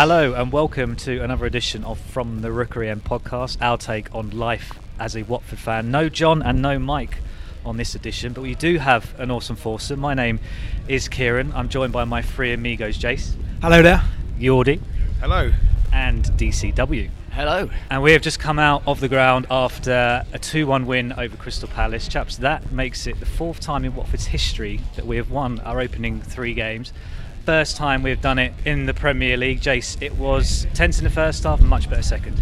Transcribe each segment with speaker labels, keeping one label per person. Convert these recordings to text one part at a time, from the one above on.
Speaker 1: Hello and welcome to another edition of From the Rookery End podcast, our take on life as a Watford fan. No John and no Mike on this edition, but we do have an awesome foursome. My name is Kieran. I'm joined by my three amigos, Jace,
Speaker 2: Hello there.
Speaker 1: Yordi,
Speaker 3: Hello.
Speaker 1: and DCW.
Speaker 4: Hello.
Speaker 1: And we have just come out of the ground after a 2 1 win over Crystal Palace. Chaps, that makes it the fourth time in Watford's history that we have won our opening three games. First time we've done it in the Premier League. Jace, it was tense in the first half much better second.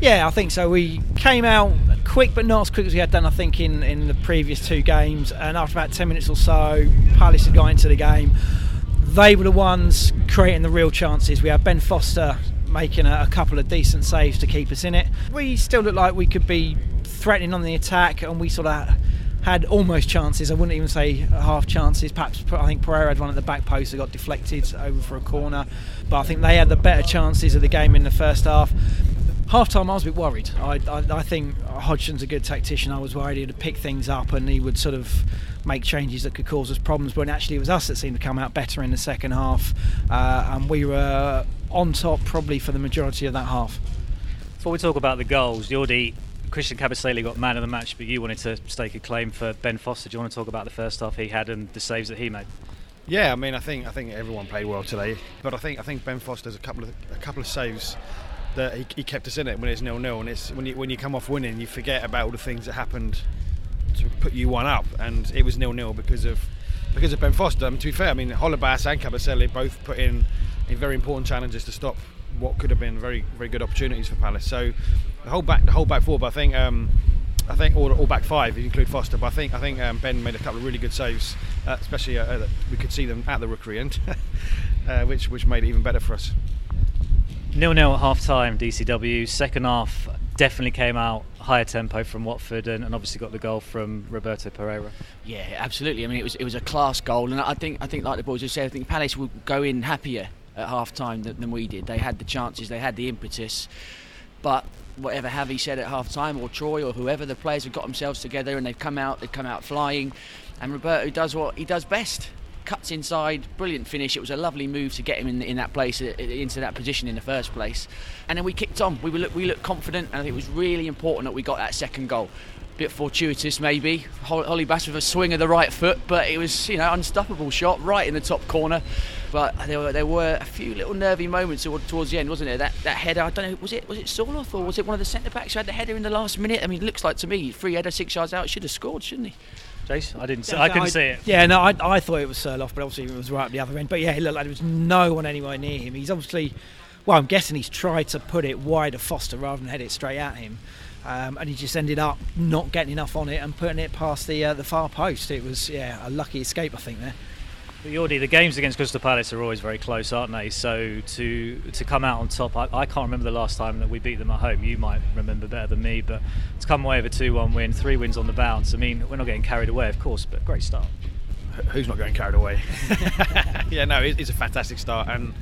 Speaker 2: Yeah, I think so. We came out quick, but not as quick as we had done, I think, in, in the previous two games. And after about 10 minutes or so, Palace had got into the game. They were the ones creating the real chances. We had Ben Foster making a, a couple of decent saves to keep us in it. We still looked like we could be threatening on the attack, and we sort of had almost chances. I wouldn't even say half chances. Perhaps I think Pereyra had one at the back post that got deflected over for a corner. But I think they had the better chances of the game in the first half. Half time, I was a bit worried. I, I, I think Hodgson's a good tactician. I was worried he'd pick things up and he would sort of make changes that could cause us problems. But actually, it was us that seemed to come out better in the second half, uh, and we were on top probably for the majority of that half.
Speaker 1: Before we talk about the goals, Yordi, Christian Kabasele got man of the match, but you wanted to stake a claim for Ben Foster. Do you want to talk about the first half he had and the saves that he made?
Speaker 3: Yeah, I mean, I think I think everyone played well today, but I think I think Ben Foster's a couple of a couple of saves that he, he kept us in it when it's nil nil, and it's when you when you come off winning, you forget about all the things that happened to put you one up, and it was nil nil because of because of Ben Foster. I mean, to be fair, I mean Holebas and Kabasele both put in, in very important challenges to stop what could have been very very good opportunities for Palace. So the whole back the whole back four, but I think. Um, I think all, all back five, if you include Foster. But I think I think um, Ben made a couple of really good saves, uh, especially uh, uh, we could see them at the rookery end, uh, which which made it even better for us.
Speaker 1: Nil nil at half time, DCW. Second half definitely came out higher tempo from Watford and, and obviously got the goal from Roberto Pereyra.
Speaker 4: Yeah, absolutely. I mean, it was it was a class goal, and I think I think like the boys have said, I think Palace will go in happier at half time than, than we did. They had the chances, they had the impetus, but whatever Javi said at half time or Troy or whoever, the players have got themselves together and they've come out, they've come out flying, and Roberto does what he does best. Cuts inside, brilliant finish. It was a lovely move to get him in, in that place, uh, into that position in the first place. And then we kicked on. We looked, we looked confident, and it was really important that we got that second goal. Bit fortuitous, maybe. Holebas with a swing of the right foot, but it was, you know, unstoppable shot right in the top corner. But there were there were a few little nervy moments towards the end, wasn't there? That that header, I don't know, was it was it Sørloth or was it one of the centre backs who had the header in the last minute? I mean, it looks like to me, free header, six yards out, should have scored, shouldn't he?
Speaker 1: Jace, I didn't. See, I couldn't
Speaker 2: I,
Speaker 1: see it.
Speaker 2: Yeah, no, I, I thought it was Sørloth, but obviously it was right at the other end. But yeah, he looked like there was no one anywhere near him. He's obviously, well, I'm guessing he's tried to put it wide of Foster rather than head it straight at him. Um, and he just ended up not getting enough on it and putting it past the uh, the far post. It was yeah a lucky escape I think there.
Speaker 1: Yordi, the games against Crystal Palace are always very close, aren't they? So to to come out on top, I, I, can't remember the last time that we beat them at home. You might remember better than me, but to come away with a two-one win, three wins on the bounce. I mean, we're not getting carried away, of course, but great start.
Speaker 3: Who's not getting carried away? yeah, no, it's a fantastic start, and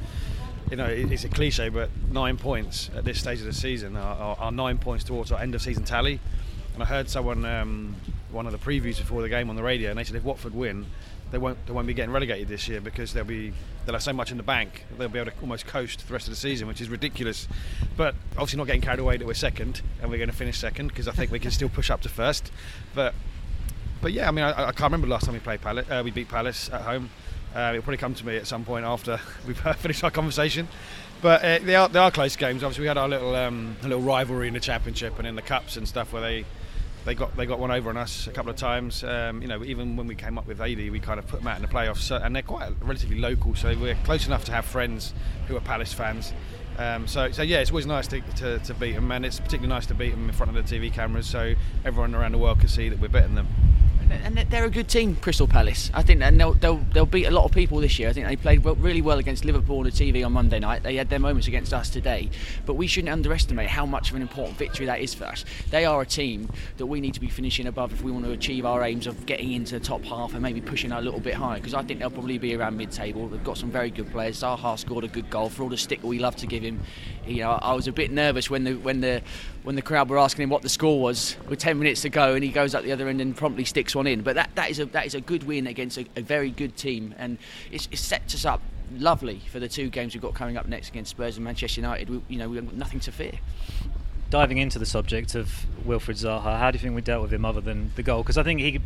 Speaker 3: you know it's a cliche, but nine points at this stage of the season are, are, are nine points towards our end of season tally. And I heard someone, um, one of the previews before the game on the radio, and they said if Watford win, they won't they won't be getting relegated this year because they'll be they'll have so much in the bank they'll be able to almost coast the rest of the season, which is ridiculous. But obviously not getting carried away that we're second and we're going to finish second because I think we can still push up to first. But but yeah, I mean I, I can't remember the last time we played Palace. Uh, we beat Palace at home. Uh, it'll probably come to me at some point after we've finished our conversation. But uh, they are they are close games. Obviously, we had our little um, little rivalry in the championship and in the cups and stuff where they they got they got one over on us a couple of times. Um, you know, even when we came up with Aidy, we kind of put them out in the playoffs, so, and they're quite relatively local, so we're close enough to have friends who are Palace fans. Um, so, so yeah, it's always nice to, to, to beat them, and it's particularly nice to beat them in front of the TV cameras, so everyone around the world can see that we're better than them
Speaker 4: and they're a good team, Crystal Palace. I think and they'll, they'll, they'll beat a lot of people this year. I think they played well, really well against Liverpool on the TV on Monday night. They had their moments against us today, but we shouldn't underestimate how much of an important victory that is for us. They are a team that we need to be finishing above if we want to achieve our aims of getting into the top half and maybe pushing a little bit higher. Because I think they'll probably be around mid-table. They've got some very good players. Zaha scored a good goal for all the stick we love to give him. You know, I was a bit nervous when the when the when the crowd were asking him what the score was with 10 minutes to go, and he goes up the other end and promptly sticks one in. But that, that is a that is a good win against a, a very good team, and it's, it sets us up lovely for the two games we've got coming up next against Spurs and Manchester United. We, you know, we've got nothing to fear.
Speaker 1: Diving into the subject of Wilfried Zaha, how do you think we dealt with him other than the goal? Because I think he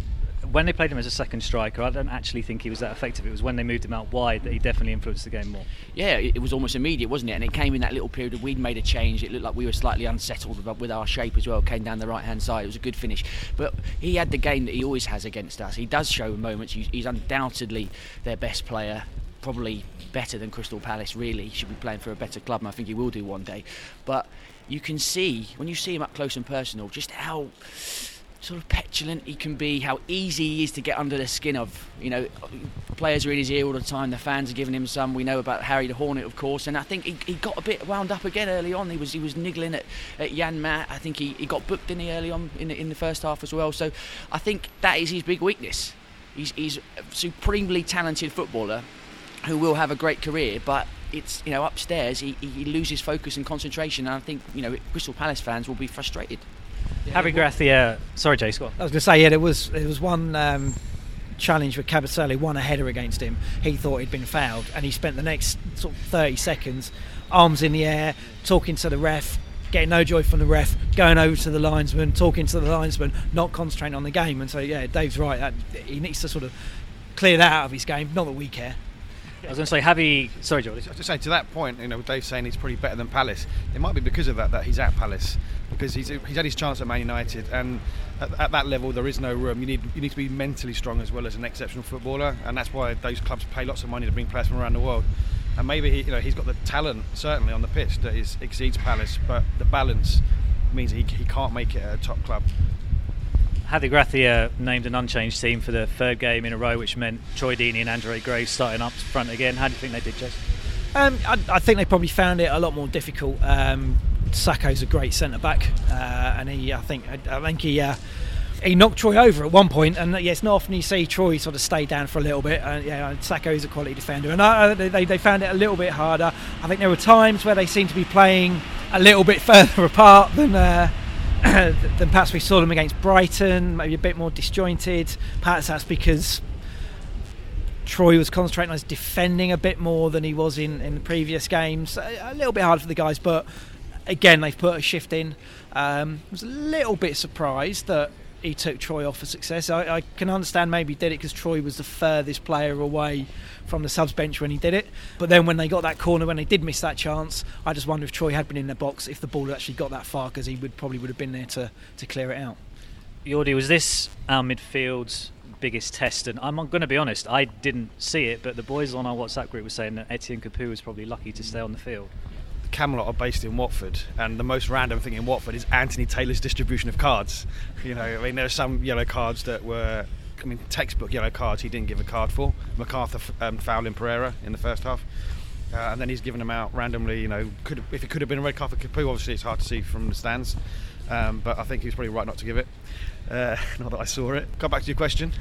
Speaker 1: when they played him as a second striker, I don't actually think he was that effective. It was when they moved him out wide that he definitely influenced the game more.
Speaker 4: Yeah, it was almost immediate, wasn't it? And it came in that little period of we'd made a change. It looked like we were slightly unsettled with our shape as well. Came down the right hand side. It was a good finish. But he had the game that he always has against us. He does show moments. He's undoubtedly their best player probably better than Crystal Palace. Really, he should be playing for a better club, and I think he will do one day. But you can see when you see him up close and personal just how sort of petulant he can be, how easy he is to get under the skin of. You know, players are in his ear all the time. The fans are giving him some. We know about Harry the Hornet, of course, and I think he, he got a bit wound up again early on. He was he was niggling at, at Janmaat. I think he, he got booked in the early on in the, in the first half as well. So I think that is his big weakness. He's he's a supremely talented footballer who will have a great career, but it's you know upstairs he, he loses focus and concentration, and I think you know Crystal Palace fans will be frustrated.
Speaker 1: Yeah, Harry Gracia. Sorry, Jay Scott.
Speaker 2: I was going to say, yeah, there was there was one um, challenge where Kabasele won a header against him. He thought he'd been fouled, and he spent the next sort of 30 seconds, arms in the air, talking to the ref, getting no joy from the ref, going over to the linesman, talking to the linesman, not concentrating on the game. And so, yeah, Dave's right. That, he needs to sort of clear that out of his game. Not that we care.
Speaker 1: I was going to say, have he? Sorry, George.
Speaker 3: I was to say to that point, you know, Dave saying he's probably better than Palace. It might be because of that that he's at Palace because he's he's had his chance at Man United, and at, at, that level there is no room. You need you need to be mentally strong as well as an exceptional footballer, and that's why those clubs pay lots of money to bring players from around the world. And maybe he, you know, he's got the talent certainly on the pitch that is, exceeds Palace, but the balance means he, he can't make it at a top club.
Speaker 1: Javi Gracia named an unchanged team for the third game in a row, which meant Troy Deeney and Andre Gray starting up front again. How do you think they did, Jess?
Speaker 2: Um, I, I, think they probably found it a lot more difficult. Um, Sakho's a great centre back, uh, and he, I think, I, I think he. Uh, he knocked Troy over at one point, and yeah, it's not often you see Troy sort of stay down for a little bit. And yeah, Sakho is a quality defender, and uh, they, they found it a little bit harder. I think there were times where they seemed to be playing a little bit further apart than uh, than perhaps we saw them against Brighton, maybe a bit more disjointed. Perhaps that's because Troy was concentrating on his defending a bit more than he was in, in the previous games. A, a little bit hard for the guys, but again, they've put a shift in. Um, was a little bit surprised that he took Troy off for success. I, I can understand maybe he did it because Troy was the furthest player away from the subs bench when he did it. But then when they got that corner, when they did miss that chance, I just wonder if Troy had been in the box, if the ball had actually got that far, because he would probably would have been there to, to clear it out.
Speaker 1: Jordi, was this our midfield's biggest test? And I'm going to be honest, I didn't see it, but the boys on our WhatsApp group were saying that Etienne Capoue was probably lucky to stay on the field.
Speaker 3: Camelot are based in Watford, and the most random thing in Watford is Anthony Taylor's distribution of cards. You know, I mean, there are some yellow cards that were, I mean, textbook yellow cards he didn't give a card for. McArthur um, fouling Pereyra in the first half. Uh, and then he's given them out randomly. You know, could if it could have been a red card for Capoue, obviously it's hard to see from the stands, um, but I think he was probably right not to give it. Uh, not that I saw it. Come back to your question.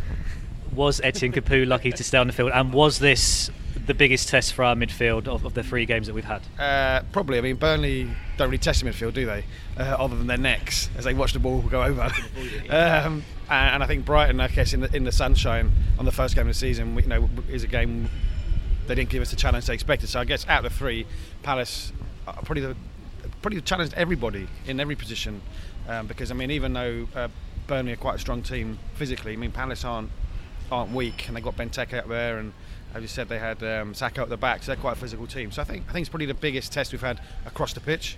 Speaker 1: Was Etienne Capoue lucky to stay on the field, and was this the biggest test for our midfield of, of the three games that we've had?
Speaker 3: Uh, probably. I mean, Burnley don't really test the midfield, do they? Uh, other than their necks as they watch the ball go over. um, and I think Brighton, I guess, in the, in the sunshine on the first game of the season, you know, is a game they didn't give us the challenge they expected. So I guess out of the three, Palace probably the probably challenged everybody in every position. Um, because I mean, even though uh, Burnley are quite a strong team physically, I mean, Palace aren't aren't weak, and they got Benteke up there and as you said, they had um, Sakho at the back, so they're quite a physical team. So I think I think it's probably the biggest test we've had across the pitch.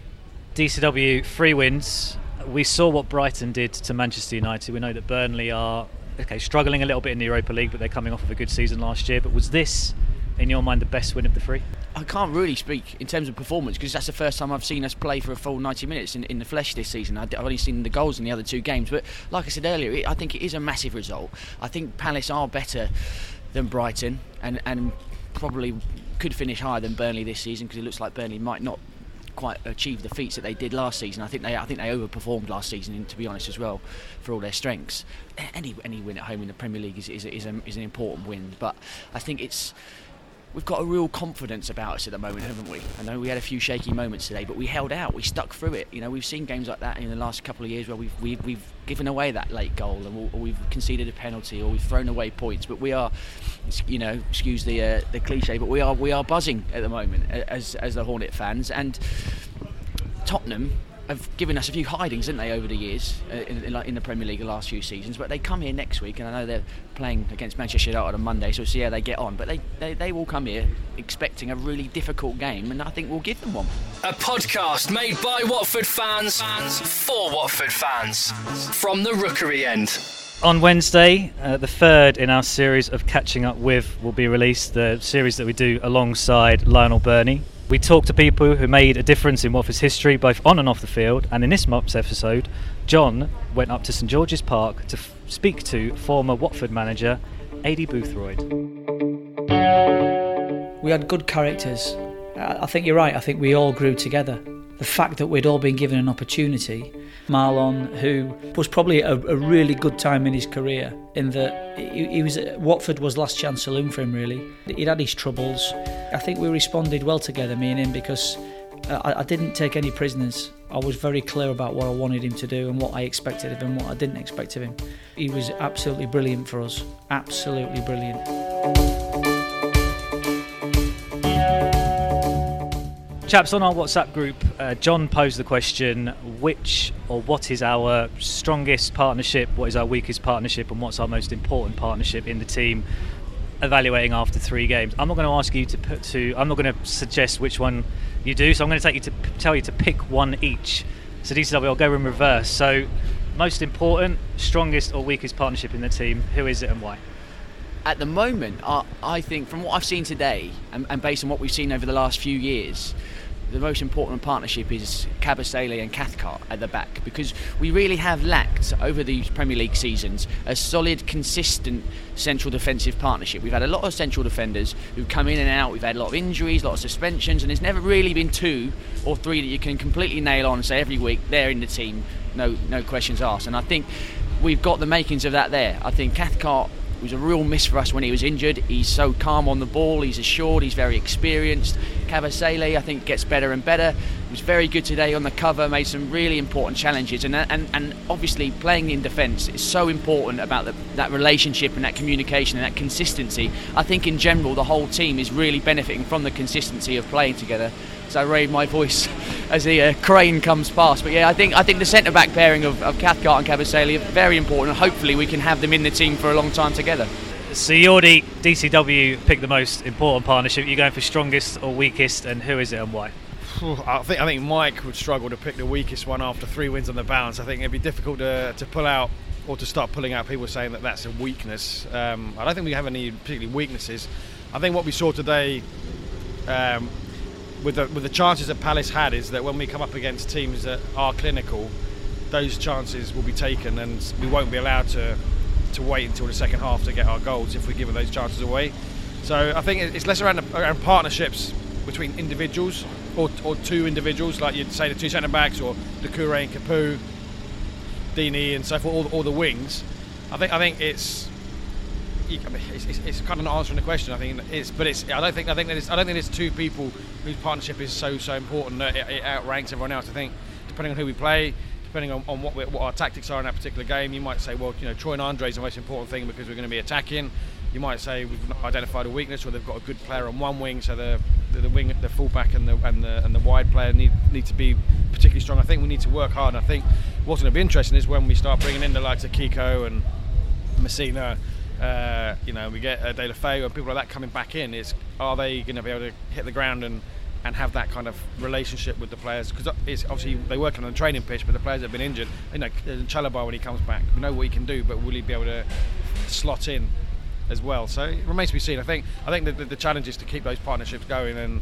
Speaker 1: DCW three wins. We saw what Brighton did to Manchester United. We know that Burnley are okay struggling a little bit in the Europa League, but they're coming off of a good season last year. But was this, in your mind, the best win of the three?
Speaker 4: I can't really speak in terms of performance because that's the first time I've seen us play for a full 90 minutes in, in the flesh this season. I've only seen the goals in the other two games, but like I said earlier, I think it is a massive result. I think Palace are better than Brighton, and and probably could finish higher than Burnley this season because it looks like Burnley might not quite achieve the feats that they did last season. I think they I think they overperformed last season, to be honest, as well, for all their strengths. Any any win at home in the Premier League is is, is, a, is an important win, but I think it's we've got a real confidence about us at the moment, haven't we? I know we had a few shaky moments today, but we held out, we stuck through it. You know, we've seen games like that in the last couple of years where we've we've, we've given away that late goal, and or we've conceded a penalty, or we've thrown away points. But we are, you know, excuse the uh, the cliche, but we are we are buzzing at the moment as as the Hornet fans, and Tottenham have given us a few hidings, didn't they, over the years uh, in, in, in, the Premier League the last few seasons. But they come here next week, and I know they're playing against Manchester United on Monday, so we'll see how they get on. But they, they, they will come here expecting a really difficult game, and I think we'll give them one.
Speaker 5: A podcast made by Watford fans, fans for Watford fans from the Rookery end.
Speaker 1: On Wednesday, uh, the third in our series of Catching Up With will be released, the series that we do alongside Lionel Birnie. We talk to people who made a difference in Watford's history, both on and off the field. And in this month's episode, John went up to St George's Park to f- speak to former Watford manager Aidy Boothroyd.
Speaker 6: We had good characters. I think you're right. I think we all grew together. The fact that we'd all been given an opportunity Marlon, who was probably a, a, really good time in his career, in that he, he was uh, Watford was last chance saloon for him. Really, he'd had his troubles. I think we responded well together, me and him, because uh, I, I didn't take any prisoners. I was very clear about what I wanted him to do and what I expected of him, and what I didn't expect of him. He was absolutely brilliant for us. Absolutely brilliant.
Speaker 1: Chaps, on our WhatsApp group, uh, John posed the question which or what is our strongest partnership, what is our weakest partnership, and what's our most important partnership in the team evaluating after three games? I'm not going to ask you to put to, I'm not going to suggest which one you do, so I'm going to take you to tell you to pick one each. So, DCW, I'll go in reverse. So, most important, strongest or weakest partnership in the team, who is it and why?
Speaker 4: At the moment, I, I think from what I've seen today and, and based on what we've seen over the last few years, the most important partnership is Kabasele and Cathcart at the back because we really have lacked over these Premier League seasons a solid, consistent central defensive partnership. We've had a lot of central defenders who've come in and out. We've had a lot of injuries, a lot of suspensions, and there's never really been two or three that you can completely nail on and say every week they're in the team, no no questions asked. And I think we've got the makings of that there. I think Cathcart it was a real miss for us when he was injured. He's so calm on the ball, he's assured, he's very experienced. Kabasele, I think, gets better and better. He was very good today on the cover, made some really important challenges, and and, and obviously playing in defence is so important about the, that relationship and that communication and that consistency. I think in general the whole team is really benefiting from the consistency of playing together. So I raise my voice as the uh, crane comes past. But yeah, I think I think the centre back pairing of, of Cathcart and Kabasele are very important. And hopefully, we can have them in the team for a long time together.
Speaker 1: So you already DCW picked the most important partnership. You're going for strongest or weakest, and who is it and why?
Speaker 3: I think I think Mike would struggle to pick the weakest one after three wins on the bounce. I think it'd be difficult to, to pull out or to start pulling out people saying that that's a weakness. Um, I don't think we have any particularly weaknesses. I think what we saw today um, with the, with the chances that Palace had is that when we come up against teams that are clinical, those chances will be taken, and we won't be allowed to to wait until the second half to get our goals if we're give those chances away. So I think it's less around, around partnerships between individuals or, or two individuals, like you'd say the two centre backs or Doucouré and Capoue, Deeney and so forth, all, all the wings. I think I think it's I mean, it's, it's, it's, kind of not answering the question. I think it's, but it's. I don't think. I think that it's, I don't think there's two people whose partnership is so so important that it, it outranks everyone else. I think depending on who we play, depending on, on what, what our tactics are in that particular game, you might say, well, you know, Troy and Andre is the most important thing because we're going to be attacking. You might say we've identified a weakness, or they've got a good player on one wing, so the the, the wing, the fullback, and the and the and the wide player need need to be particularly strong. I think we need to work hard. And I think what's going to be interesting is when we start bringing in the likes of Kiko and Masina uh, you know, we get uh, Deulofeu and people like that coming back in. Is are they going to be able to hit the ground and and have that kind of relationship with the players? Because it's obviously they work on a training pitch, but the players have been injured. You know, Chalobah when he comes back, we know what he can do, but will he be able to slot in as well? So it remains to be seen. I think I think the, the challenge is to keep those partnerships going and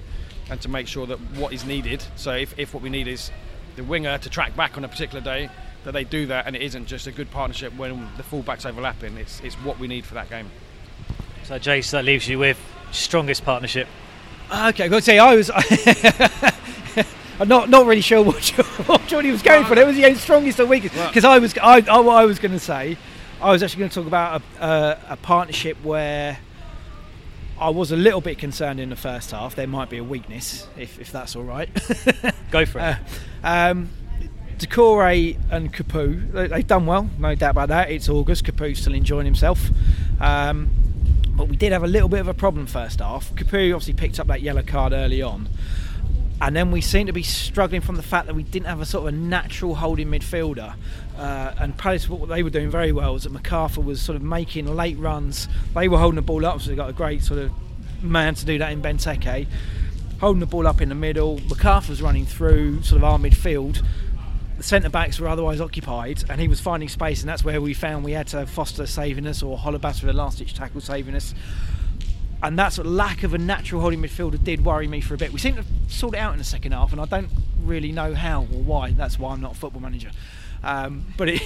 Speaker 3: and to make sure that what is needed. So if, if what we need is the winger to track back on a particular day, that they do that and it isn't just a good partnership when the fullbacks overlapping. It's it's what we need for that game.
Speaker 1: So Jace, that leaves you with strongest partnership.
Speaker 2: Okay, I've got to say I was. I'm not not really sure what, what Johnny was going for. It was the strongest or weakest because I was I, I, what I was going to say. I was actually going to talk about a, a partnership where I was a little bit concerned in the first half. There might be a weakness, if, if that's all right.
Speaker 1: Go for it.
Speaker 2: Uh, um, Doucouré and Capoue, they- they've done well, no doubt about that. It's August. Capoue's still enjoying himself. Um, but we did have a little bit of a problem first half. Capoue obviously picked up that yellow card early on. And then we seemed to be struggling from the fact that we didn't have a sort of a natural holding midfielder. Uh, and Palace, what they were doing very well was that McArthur was sort of making late runs. They were holding the ball up, so they got a great sort of man to do that in Benteke. Holding the ball up in the middle. McArthur was running through sort of our midfield. The centre backs were otherwise occupied, and he was finding space, and that's where we found we had to Foster saving us or Holebas with a last ditch tackle saving us and that sort of lack of a natural holding midfielder did worry me for a bit. We seemed to sort it out in the second half, and I don't really know how or why. That's why I'm not a football manager. Um, but it,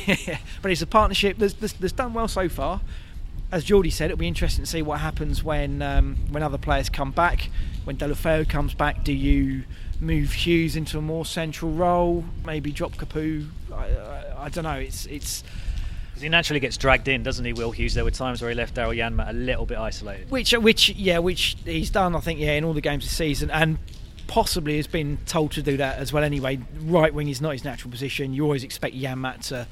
Speaker 2: but it's a partnership that's, that's, that's done well so far. As Geordie said, it'll be interesting to see what happens when um, when other players come back. When Deulofeu comes back, do you move Hughes into a more central role? Maybe drop Capoue. I, I, I don't know. It's it's
Speaker 1: he naturally gets dragged in, doesn't he, Will Hughes? There were times where he left Daryl Janmaat a little bit isolated.
Speaker 2: Which, which, yeah, which he's done, I think, yeah, in all the games this season, and possibly has been told to do that as well. Anyway, right wing is not his natural position. You always expect Janmaat to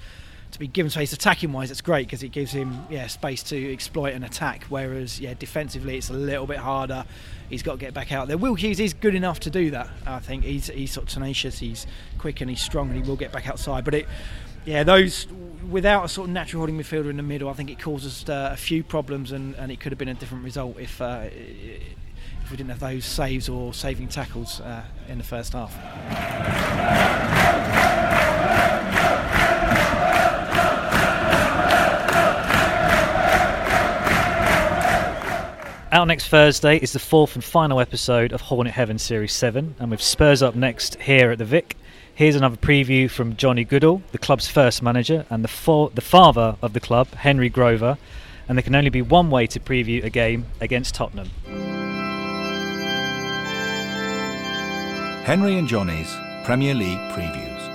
Speaker 2: to be given space attacking wise. it's great because it gives him yeah space to exploit an attack. Whereas yeah, defensively it's a little bit harder. He's got to get back out there. Will Hughes is good enough to do that. I think he's he's sort of tenacious. He's quick and he's strong, and he will get back outside. But it. Yeah, those without a sort of natural holding midfielder in the middle, I think it causes uh, a few problems, and, and it could have been a different result if uh, if we didn't have those saves or saving tackles uh, in the first half.
Speaker 1: Out next Thursday is the fourth and final episode of Hornet Heaven Series 7, and with Spurs up next here at the Vic. Here's another preview from Johnny Goodall, the club's first manager, and the, fa- the father of the club, Henry Grover. And there can only be one way to preview a game against Tottenham.
Speaker 7: Henry and Johnny's Premier League previews.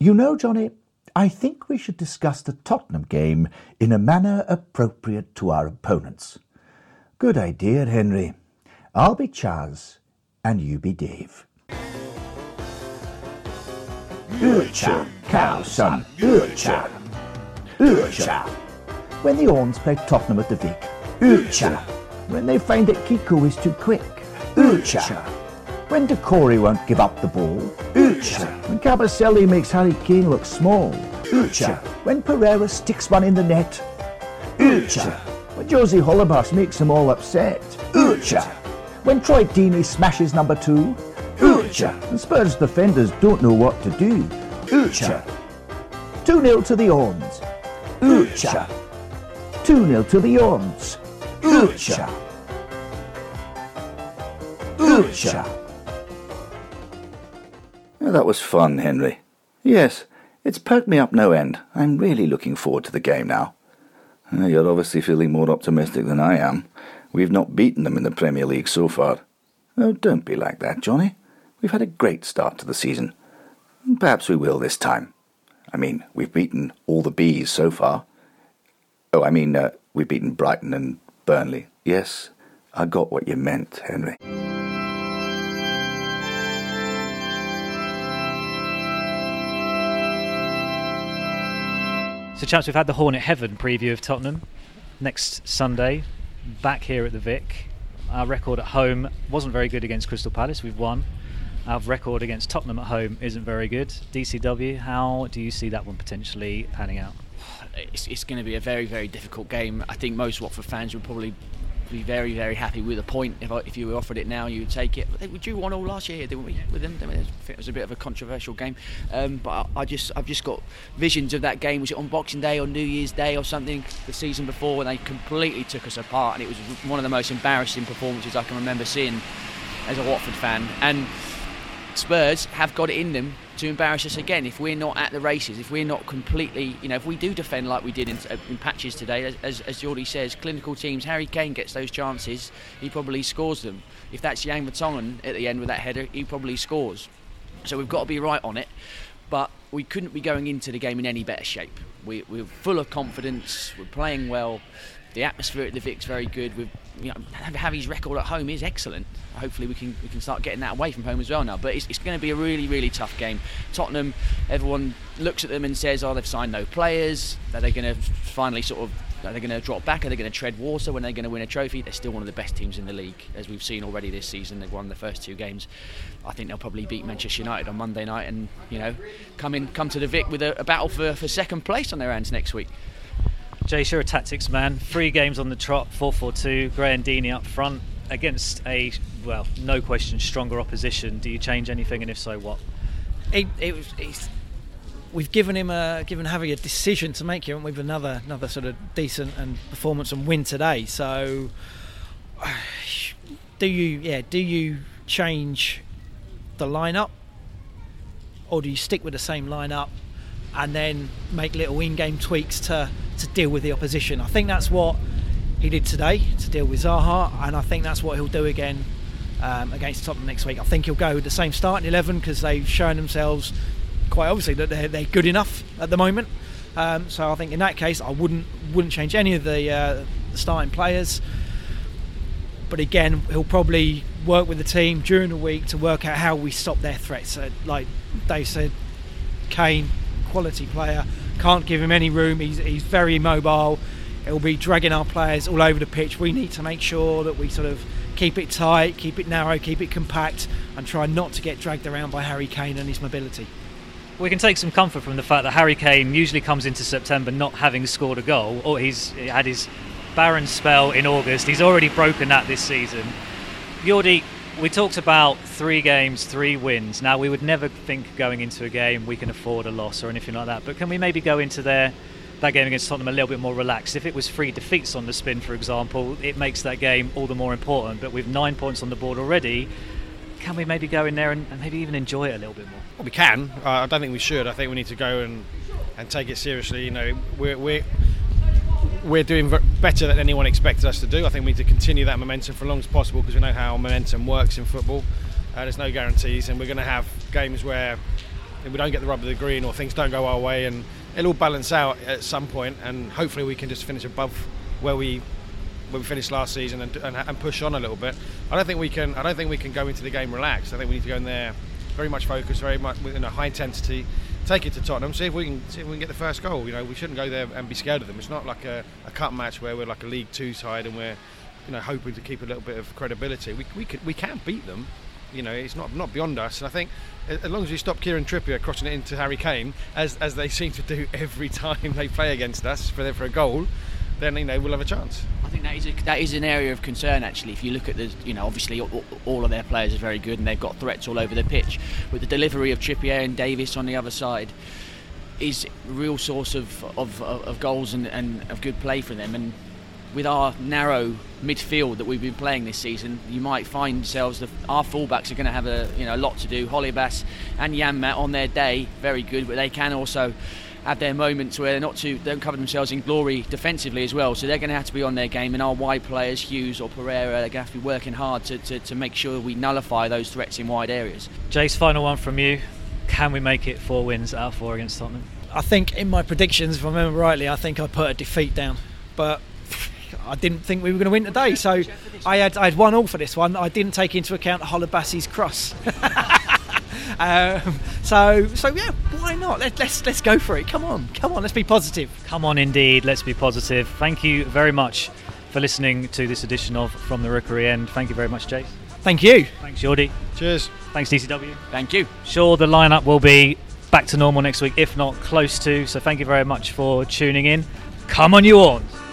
Speaker 8: You know, Johnny, I think we should discuss the Tottenham game in a manner appropriate to our opponents. Good idea, Henry. I'll be Chas, and you be Dave. Urcha, cow son, Urcha. Urcha. When the Orns play Tottenham at the Vic. Urcha. When they find that Kiko is too quick. Urcha. When Doucouré won't give up the ball. When Kabasele makes Harry Kane look small. Urcha. When Pereyra sticks one in the net. Urcha. When Josie Holebas makes them all upset. Urcha. When Troy Deeney smashes number two. Urcha. And Spurs defenders don't know what to do. Urcha. 2 0 to the Orns. Urcha. 2 0 to the Orns. Urcha. Urcha.
Speaker 9: Oh, that was fun, Henry. Yes, it's perked me up no end. I'm really looking forward to the game now. Uh, You're obviously feeling more optimistic than I am. We've not beaten them in the Premier League so far. Oh, don't be like that, Johnny. We've had a great start to the season. Perhaps we will this time. I mean, we've beaten all the bees so far. Oh, I mean, uh, we've beaten Brighton and Burnley. Yes, I got what you meant, Henry.
Speaker 1: So, chaps, we've had the Hornet Heaven preview of Tottenham next Sunday, back here at the Vic. Our record at home wasn't very good against Crystal Palace. We've won. Our record against Tottenham at home isn't very good. DCW, how do you see that one potentially panning out?
Speaker 4: it's, it's going to be a very, very difficult game. I think most Watford fans would probably be very, very happy with a point. If, I, if you were offered it now, you would take it. They- we drew one all last year, didn't we? With them, I mean, it was a bit of a controversial game. Um, but I, I just, I've just got visions of that game. Was it on Boxing Day or New Year's Day or something? The season before, when they completely took us apart, and it was one of the most embarrassing performances I can remember seeing as a Watford fan. And Spurs have got it in them to embarrass us again if we're not at the races, if we're not completely, you know, if we do defend like we did in, uh, in patches today, as, as, Geordie says, clinical teams, Harry Kane gets those chances, he probably scores them. If that's Jan Vertonghen at the end with that header, he probably scores. So we've got to be right on it, but we couldn't be going into the game in any better shape. We, we're full of confidence, we're playing well. The atmosphere at the Vic's very good. With you know, record at home is excellent. Hopefully, we can we can start getting that away from home as well now. But it's, it's going to be a really really tough game. Tottenham, everyone looks at them and says, "Oh, they've signed no players. Are they going to finally sort of are they going to drop back? Are they going to tread water when they're going to win a trophy? They're still one of the best teams in the league, as we've seen already this season. They've won the first two games. I think they'll probably beat Manchester United on Monday night, and you know, come in, come to the Vic with a, a battle for, for second place on their hands next week.
Speaker 1: Jace, you're a tactics man. Three games on the trot, 4-4-2. Graham Deeney up front against a well, no question, stronger opposition. Do you change anything, and if so, what?
Speaker 2: It, it we've given him a given Javi a decision to make here, and we've another another sort of decent and performance and win today. So, do you yeah do you change the lineup, or do you stick with the same lineup and then make little in-game tweaks to to deal with the opposition? I think that's what he did today to deal with Zaha, and I think that's what he'll do again um, against Tottenham next week. I think he'll go with the same starting eleven because they've shown themselves quite obviously that they're, they're good enough at the moment. Um, so I think in that case, I wouldn't wouldn't change any of the, uh, starting players. But again, he'll probably work with the team during the week to work out how we stop their threats. Uh, like Dave said, Kane, quality player, can't give him any room. He's, he's very mobile. He'll be dragging our players all over the pitch. We need to make sure that we sort of keep it tight, keep it narrow, keep it compact, and try not to get dragged around by Harry Kane and his mobility
Speaker 1: we can take some comfort from the fact that Harry Kane usually comes into September not having scored a goal, or he's had his barren spell in August. He's already broken that this season. Jordi, we talked about three games, three wins. Now, we would never think going into a game we can afford a loss or anything like that, but can we maybe go into? That game against Tottenham a little bit more relaxed. If it was three defeats on the spin, for example, it makes that game all the more important. But with nine points on the board already, can we maybe go in there and, and maybe even enjoy it a little bit more?
Speaker 3: Well, we can. Uh, I don't think we should. I think we need to go and and take it seriously. You know, we're we're we're doing better than anyone expected us to do. I think we need to continue that momentum for as long as possible because we know how momentum works in football. Uh, there's no guarantees, and we're going to have games where we don't get the rub of the green or things don't go our way, and it'll all balance out at some point, and hopefully we can just finish above where we where we finished last season and, and, and, push on a little bit. I don't think we can. I don't think we can go into the game relaxed. I think we need to go in there very much focused, very much in a high intensity. Take it to Tottenham. See if we can see if we can get the first goal. You know, we shouldn't go there and be scared of them. It's not like a, a cup match where we're like a League Two side and we're you know hoping to keep a little bit of credibility. We we can, we can beat them. You know, it's not not beyond us. And I think as long as we stop Kieran Trippier crossing it into Harry Kane, as as they seem to do every time they play against us for for a goal, then you know we'll have a chance.
Speaker 4: I think that is a, that is an area of concern actually. If you look at the, you know, obviously all, of their players are very good and they've got threats all over the pitch, but the delivery of Trippier and Davies on the other side is a real source of of, of goals and, and of good play for them. And with our narrow midfield that we've been playing this season, you might find yourselves that our fullbacks are going to have a you know a lot to do. Holebas and Janmaat on their day, very good, but they can also have their moments where they're not too they don't cover themselves in glory defensively as well. So they're going to have to be on their game. And our wide players, Hughes or Pereyra, they're going to have to be working hard to, to, to make sure we nullify those threats in wide areas.
Speaker 1: Jace, final one from you. Can we make it four wins out of four against Tottenham?
Speaker 2: I think in my predictions, if I remember rightly, I think I put a defeat down, but. I didn't think we were going to win today, so I had I had one all for this one. I didn't take into account Holebas's cross. Um, so, so yeah, why not? Let, let's let's go for it. Come on, come on. Let's be positive.
Speaker 1: Come on, indeed. Let's be positive. Thank you very much for listening to this edition of From the Rookery End. Thank you very much, Jace.
Speaker 2: Thank you.
Speaker 1: Thanks, Jordi.
Speaker 3: Cheers.
Speaker 1: Thanks, DCW.
Speaker 4: Thank you.
Speaker 1: Sure, the lineup will be back to normal next week, if not close to. So, thank you very much for tuning in. Come on, you Orns.